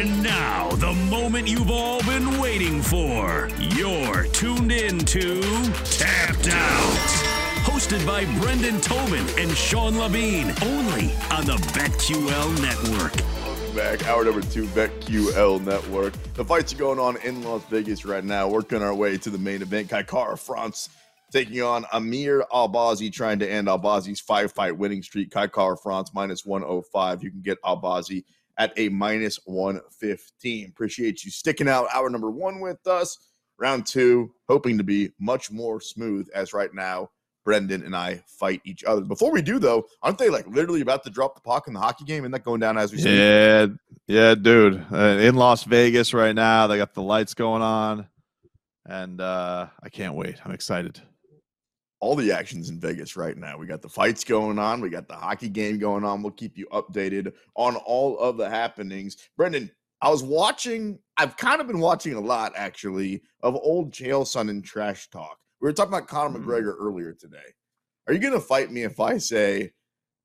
And now, the moment you've all been waiting for. You're tuned in to Tapped Out. Hosted by Brendan Tobin and Sean Levine, only on the BetQL Network. Welcome back. Hour number two, BetQL Network. The fights are going on in Las Vegas right now. Working our way to the main event. Kai Kara-France taking on Amir Albazi, trying to end Albazi's five fight winning streak. Kai Kara-France minus 105. You can get Albazi at a minus 115. Appreciate you sticking out hour number one with us. Round two, hoping to be much more smooth as right now, Brendan and I fight each other. Before we do, though, aren't they like literally about to drop the puck in the hockey game? Isn't that going down as we speak? Yeah, yeah, dude. Uh, in Las Vegas right now, they got the lights going on, and uh, I can't wait. I'm excited all the actions in Vegas right now. We got the fights going on, we got the hockey game going on. We'll keep you updated on all of the happenings. Brendan, I was watching, I've kind of been watching a lot actually of old Chael Sonnen trash talk. We were talking about Conor mm-hmm. McGregor earlier today. Are you going to fight me if I say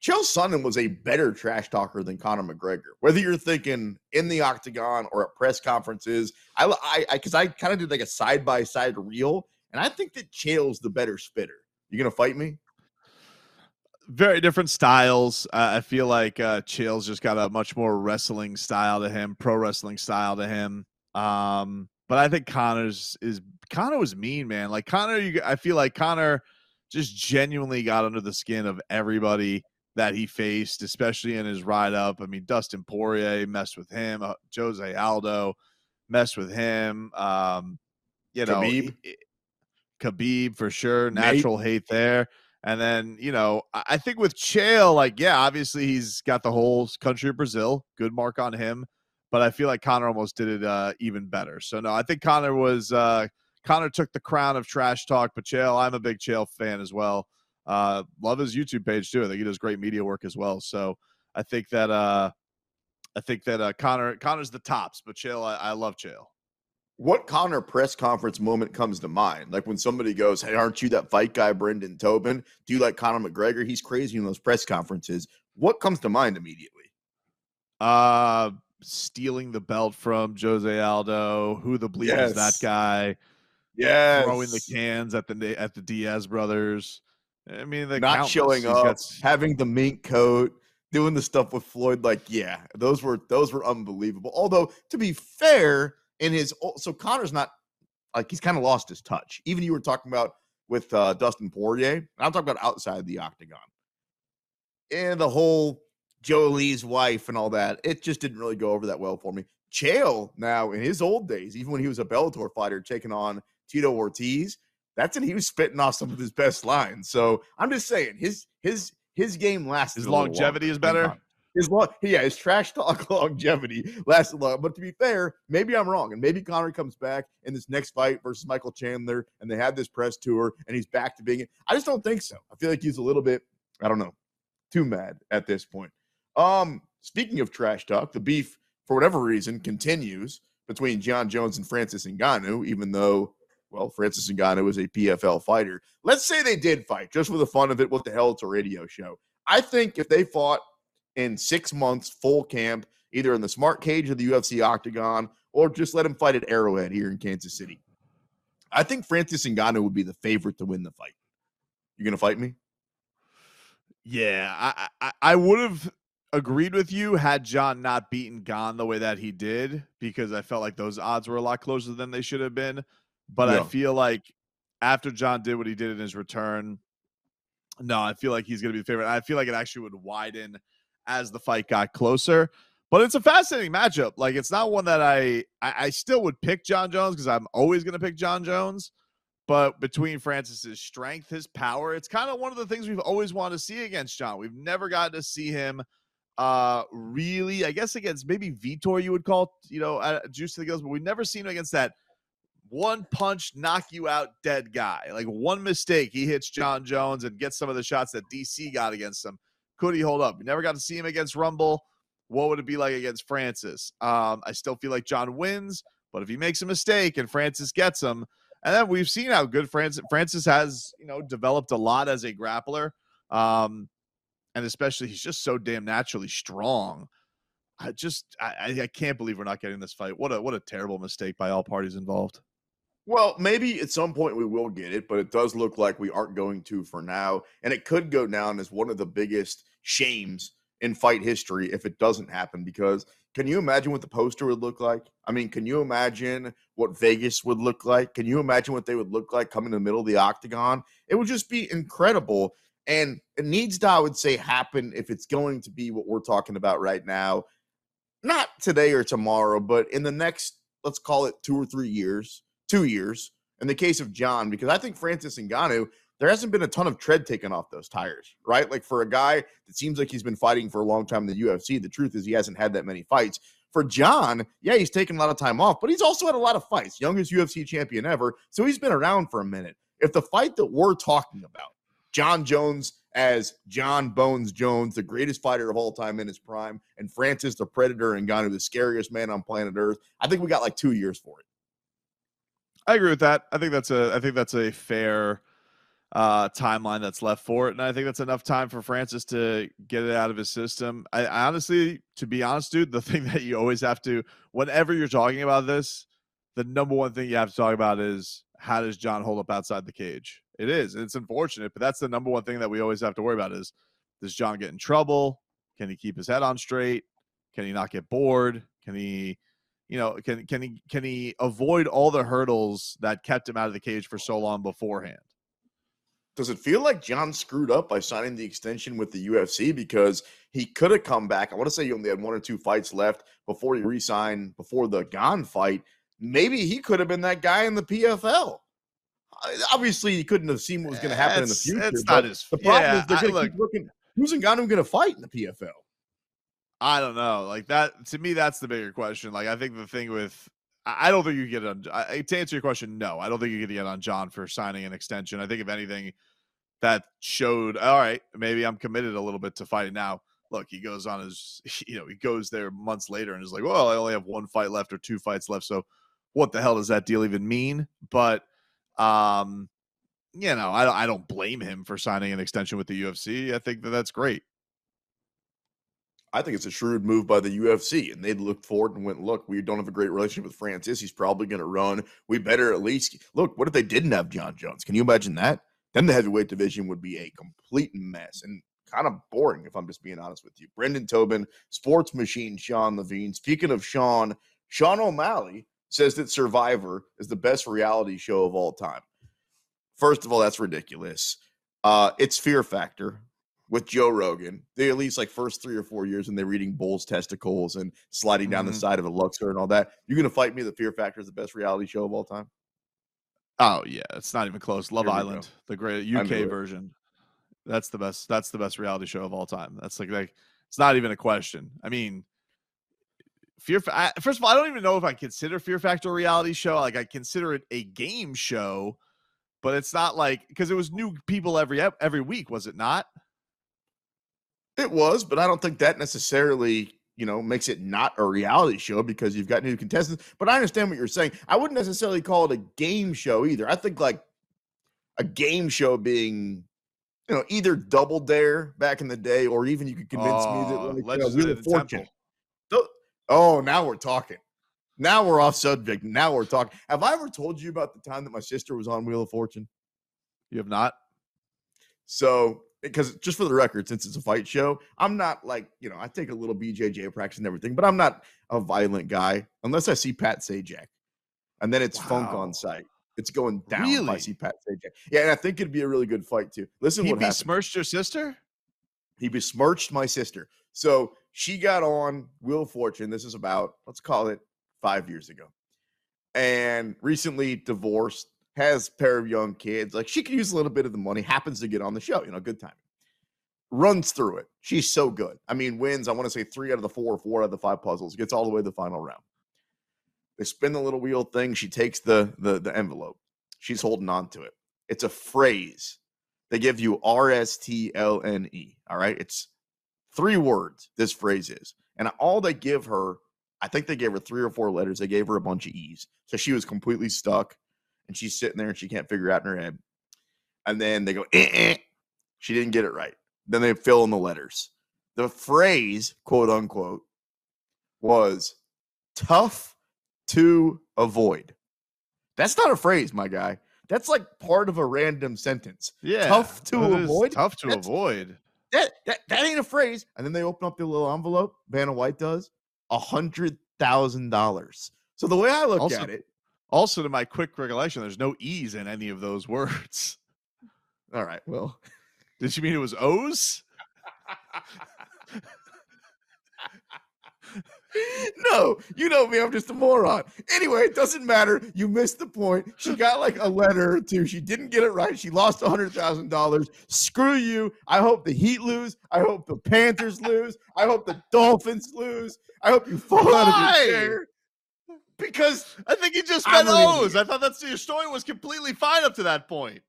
Chael Sonnen was a better trash talker than Conor McGregor? Whether you're thinking in the octagon or at press conferences, I, I, because I, I kind of did like a side by side reel, and I think that Chael's the better spitter. You gonna fight me? Very different styles. Uh, I feel like uh, Chael's just got a much more wrestling style to him, pro wrestling style to him. Um, but I think Conor's is Conor was mean, man. Like Conor, you, I feel like Conor just genuinely got under the skin of everybody that he faced, especially in his ride up. I mean, Dustin Poirier messed with him, uh, Jose Aldo messed with him. Um, you know, Khabib. Khabib for sure, natural Nate. hate there. And then, you know, I think with Chael, like, yeah, obviously he's got the whole country of Brazil. Good mark on him. But I feel like Conor almost did it uh, even better. So, no, I think Conor was, uh, Conor took the crown of trash talk. But Chael, I'm a big Chael fan as well. Uh, love his YouTube page too. I think he does great media work as well. So I think that, uh, I think that uh, Conor, Conor's the tops, but Chael, I, I love Chael what Conor press conference moment comes to mind? Like when somebody goes, Hey, aren't you that fight guy, Brendan Tobin? Do you like Conor McGregor? He's crazy in those press conferences. What comes to mind immediately? Uh stealing the belt from Jose Aldo. Who the bleep yes. is that guy? Yeah, throwing the cans at the at the Diaz brothers. I mean, the not showing up, got... having the mink coat, doing the stuff with Floyd. Like, yeah, those were those were unbelievable. Although, to be fair, in his so Conor's not like he's kind of lost his touch. Even you were talking about with uh, Dustin Poirier. I'm talking about outside the octagon. And the whole Jolie's wife and all that, it just didn't really go over that well for me. Chael, now in his old days, even when he was a Bellator fighter taking on Tito Ortiz, that's when he was spitting off some of his best lines. So I'm just saying his his his game lasts. His longevity is better his long, yeah, his trash talk longevity lasted long. But to be fair, maybe I'm wrong, and maybe Conor comes back in this next fight versus Michael Chandler, and they have this press tour, and he's back to being. I just don't think so. I feel like he's a little bit, I don't know, too mad at this point. Um, speaking of trash talk, the beef for whatever reason continues between Jon Jones and Francis Ngannou, even though. Well, Francis Ngannou is a PFL fighter. Let's say they did fight just for the fun of it. What the hell? It's a radio show. I think if they fought in six months, full camp, either in the smart cage of the UFC octagon or just let him fight at Arrowhead here in Kansas City. I think Francis Ngannou would be the favorite to win the fight. You gonna fight me? Yeah, I I, I would have agreed with you had Jon not beaten Gane the way that he did because I felt like those odds were a lot closer than they should have been. But yeah. I feel like after Jon did what he did in his return, no, I feel like he's going to be the favorite. I feel like it actually would widen as the fight got closer. But it's a fascinating matchup. Like it's not one that I I, I still would pick Jon Jones because I'm always going to pick Jon Jones. But between Francis's strength, his power, it's kind of one of the things we've always wanted to see against Jon. We've never gotten to see him uh really i guess against maybe vitor you would call you know uh, juice to the gills but we've never seen him against that one punch knock you out dead guy like one mistake he hits jon jones and gets some of the shots that dc got against him could he hold up we never got to see him against rumble what would it be like against francis um i still feel like Jon wins but if he makes a mistake and francis gets him and then we've seen how good francis francis has you know developed a lot as a grappler um and especially he's just so damn naturally strong. I just I, I can't believe we're not getting this fight. What a what a terrible mistake by all parties involved. Well, maybe at some point we will get it, but it does look like we aren't going to for now. And it could go down as one of the biggest shames in fight history if it doesn't happen. Because can you imagine what the poster would look like? I mean, can you imagine what Vegas would look like? Can you imagine what they would look like coming in the middle of the octagon? It would just be incredible. And it needs to, I would say, happen if it's going to be what we're talking about right now. Not today or tomorrow, but in the next, let's call it two or three years, two years. In the case of Jon, because I think Francis Ngannou, there hasn't been a ton of tread taken off those tires, right? Like for a guy that seems like he's been fighting for a long time in the UFC, the truth is he hasn't had that many fights. For Jon, yeah, he's taken a lot of time off, but he's also had a lot of fights. Youngest UFC champion ever. So he's been around for a minute. If the fight that we're talking about Jon Jones as Jon Bones Jones, the greatest fighter of all time in his prime, and Francis the Predator and Ngannou, the scariest man on planet Earth. I think we got like two years for it. I agree with that. I think that's a I think that's a fair uh, timeline that's left for it, and I think that's enough time for Francis to get it out of his system. I, I honestly, to be honest, dude, the thing that you always have to, whenever you're talking about this, the number one thing you have to talk about is how does Jon hold up outside the cage? It is. It's unfortunate, but that's the number one thing that we always have to worry about is does Jon get in trouble? Can he keep his head on straight? Can he not get bored? Can he, you know, can can he can he avoid all the hurdles that kept him out of the cage for so long beforehand? Does it feel like Jon screwed up by signing the extension with the UFC because he could have come back? I want to say he only had one or two fights left before he re-signed before the Gane fight. Maybe he could have been that guy in the PFL obviously he couldn't have seen what was going to happen in the future. It's not his. The problem yeah, is they're to keep looking. Who's Ngannou going to fight in the PFL? I don't know. Like that to me, that's the bigger question. Like I think the thing with I don't think you get on I, to answer your question. No, I don't think you get on Jon for signing an extension. I think if anything, that showed all right. Maybe I'm committed a little bit to fighting now. Look, he goes on his, you know, he goes there months later and is like, well, I only have one fight left or two fights left. So, what the hell does that deal even mean? But um, you know, I, I don't blame him for signing an extension with the UFC. I think that that's great. I think it's a shrewd move by the UFC, and they looked forward and went, "Look, we don't have a great relationship with Francis. He's probably going to run. We better at least look. What if they didn't have Jon Jones? Can you imagine that? Then the heavyweight division would be a complete mess and kind of boring, if I'm just being honest with you. Brendan Tobin, Sports Machine, Sean Levine. Speaking of Sean, Sean O'Malley says that Survivor is the best reality show of all time. First of all, that's ridiculous. Uh, it's Fear Factor with Joe Rogan. They at least like first three or four years and they're eating bulls' testicles and sliding down mm-hmm. the side of a Luxor and all that. You're gonna fight me the Fear Factor is the best reality show of all time? Oh yeah, it's not even close. Love Island, go. the great UK version. That's the best. That's the best reality show of all time. That's like like it's not even a question. I mean, Fear. I, first of all, I don't even know if I consider Fear Factor a reality show. Like I consider it a game show, but it's not like because it was new people every every week, was it not? It was, but I don't think that necessarily you know makes it not a reality show because you've got new contestants. But I understand what you're saying. I wouldn't necessarily call it a game show either. I think like a game show being you know, either Double Dare back in the day, or even you could convince oh, me that uh, like, you know, Wheel of Fortune. Oh, now we're talking. Now we're off subject. Now we're talking. Have I ever told you about the time that my sister was on Wheel of Fortune? You have not. So, because just for the record, since it's a fight show, I'm not like, you know, I take a little BJJ practice and everything, but I'm not a violent guy unless I see Pat Sajak. And then it's wow. funk on sight. It's going down really? if I see Pat Sajak. Yeah, and I think it'd be a really good fight too. Listen, he what besmirched your sister? He besmirched my sister. So she got on Wheel of Fortune. This is about, let's call it five years ago. And recently divorced, has pair of young kids. Like she could use a little bit of the money, happens to get on the show, you know, good timing. runs through it. She's so good. I mean, wins, I want to say three out of the four, four out of the five puzzles, gets all the way to the final round. They spin the little wheel thing. She takes the, the, the envelope. She's holding on to it. It's a phrase. They give you R S T L N E. All right. It's three words, this phrase is. And all they give her, I think they gave her three or four letters. They gave her a bunch of E's. So she was completely stuck and she's sitting there and she can't figure it out in her head. And then they go, eh, eh. she didn't get it right. Then they fill in the letters. The phrase, quote unquote, was tough to avoid. That's not a phrase, my guy. That's like part of a random sentence. Yeah. Tough to avoid. Tough to That's- avoid. That, that that ain't a phrase. And then they open up the little envelope. Vanna White does a hundred thousand dollars. So the way I look Also- at it, Also, to my quick recollection, there's no E's in any of those words. all right. Well, Did she mean it was O's? no, you know me. I'm just a moron. Anyway, it doesn't matter. You missed the point. She got like a letter or two. She didn't get it right. She lost a hundred thousand dollars. Screw you. I hope the Heat lose. I hope the Panthers lose. I hope the Dolphins lose. I hope you fall out of your chair. Because I think he just meant O's. I thought that's your story was completely fine up to that point.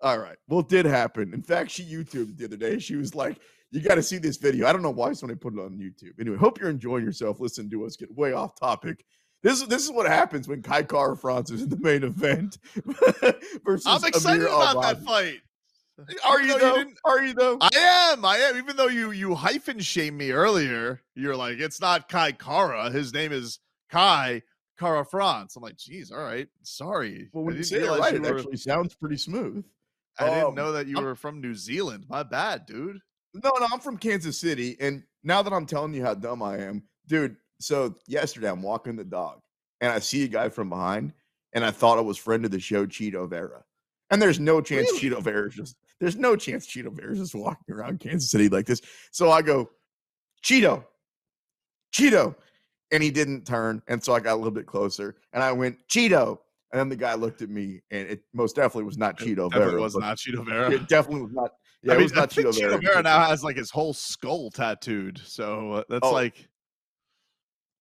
All right. Well, it did happen. In fact, she YouTubed the other day. She was like, You got to see this video. I don't know why somebody put it on YouTube. Anyway, hope you're enjoying yourself. Listen to us get way off topic. This is this is what happens when Kai Kara France is in the main event versus I'm excited Amir about that Albazi. fight. Are you though you Are you though? I am. I am. Even though you you hyphen shame me earlier, you're like, it's not Kai Kara. His name is Kai Kara France. I'm like, geez, all right. Sorry. well, when you say it right, it were- actually sounds pretty smooth. I didn't um, know that you I'm- were from New Zealand. My bad, dude. No, no, I'm from Kansas City. And now that I'm telling you how dumb I am, dude. So yesterday I'm walking the dog and I see a guy from behind and I thought it was friend of the show, Chito Vera. And there's no chance Really? Chito Vera's just there's no chance Chito Vera's just walking around Kansas City like this. So I go, Chito, Chito. And he didn't turn. And so I got a little bit closer and I went, Chito. And then the guy looked at me and it most definitely was not Chito Vera. was not Chito Vera. It definitely was not. Yeah, I it mean, was not I think Chito Vera. Chito Vera now has like his whole skull tattooed. So uh, that's Oh, like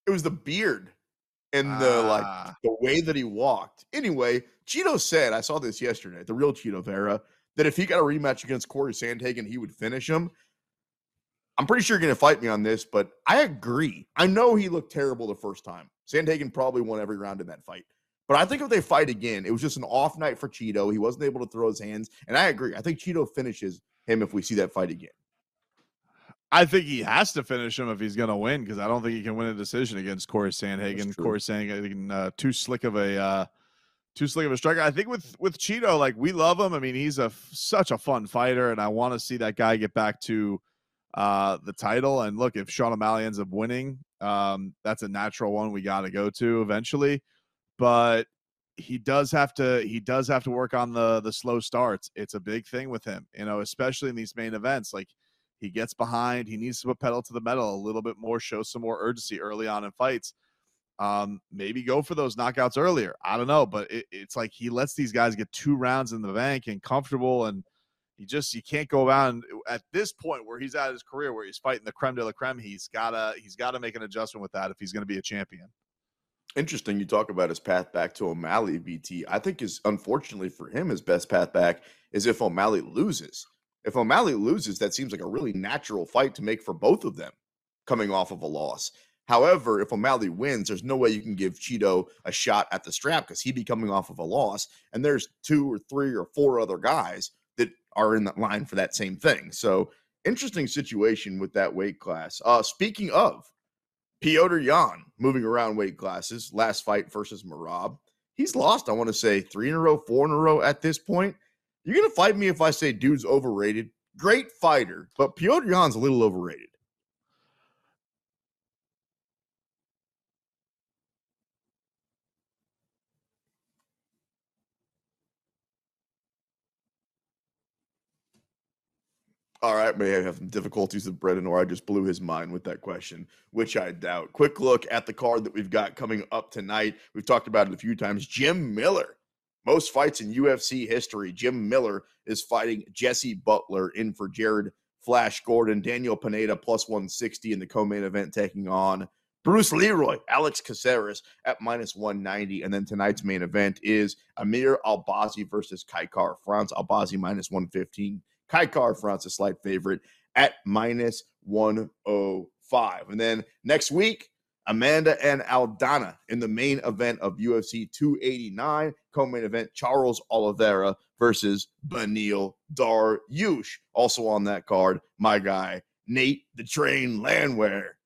it was the beard and the like ah, the way that he walked. Anyway, Chito said, I saw this yesterday, the real Chito Vera, that if he got a rematch against Corey Sandhagen, he would finish him. I'm pretty sure you're going to fight me on this, but I agree. I know he looked terrible the first time. Sandhagen probably won every round in that fight. But I think if they fight again, it was just an off night for Chito. He wasn't able to throw his hands. And I agree. I think Chito finishes him if we see that fight again. I think he has to finish him if he's going to win because I don't think he can win a decision against Corey Sandhagen. Corey Sandhagen, uh, too slick of a uh, too slick of a striker. I think with with Chito, like we love him. I mean, he's a such a fun fighter, and I want to see that guy get back to uh, the title. And look, if Sean O'Malley ends up winning, um, that's a natural one we got to go to eventually. But he does have to he does have to work on the the slow starts. It's a big thing with him, you know, especially in these main events. Like he gets behind, he needs to put pedal to the metal a little bit more, show some more urgency early on in fights. Um, maybe go for those knockouts earlier. I don't know, but it, it's like he lets these guys get two rounds in the bank and comfortable, and he just you can't go around uh, at this point where he's at his career where he's fighting the creme de la creme. He's gotta he's gotta make an adjustment with that if he's gonna be a champion. Interesting you talk about his path back to O'Malley, BT. I think is unfortunately for him, his best path back is if O'Malley loses. If O'Malley loses, that seems like a really natural fight to make for both of them coming off of a loss. However, if O'Malley wins, there's no way you can give Chito a shot at the strap because he'd be coming off of a loss. And there's two or three or four other guys are in that line for that same thing. So interesting situation with that weight class. Uh, speaking of, Petr Yan moving around weight classes. Last fight versus Merab. He's lost, I want to say, three in a row, four in a row at this point. You're going to fight me if I say dude's overrated. Great fighter, but Petr Yan's a little overrated. All right, may have some difficulties with Brendan, or I just blew his mind with that question, which I doubt. Quick look at the card that we've got coming up tonight. We've talked about it a few times. Jim Miller, most fights in UFC history. Jim Miller is fighting Jesse Butler in for Jared Flash Gordon, Daniel Pineda plus 160 in the co-main event, taking on Bruce Leroy, Alex Caceres at minus 190. And then tonight's main event is Amir Albazi versus Kai Kara-France. Albazi minus 115. Kai Kara-France, a slight favorite at minus 105. And then next week, Amanda and Aldana in the main event of UFC 289, co-main event Charles Oliveira versus Beneil Dariush. Also on that card, my guy Nate the Train Landwehr,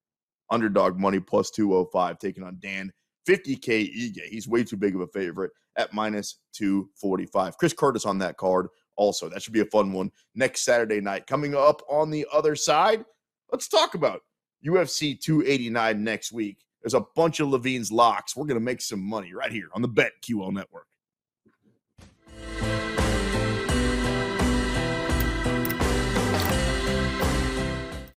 underdog money plus 205, taking on Dan 50k Ige. He's way too big of a favorite at minus 245. Chris Curtis on that card also. That should be a fun one next Saturday night. Coming up on the other side, let's talk about UFC 289 next week. There's a bunch of Levine's locks. We're going to make some money right here on the BetQL network.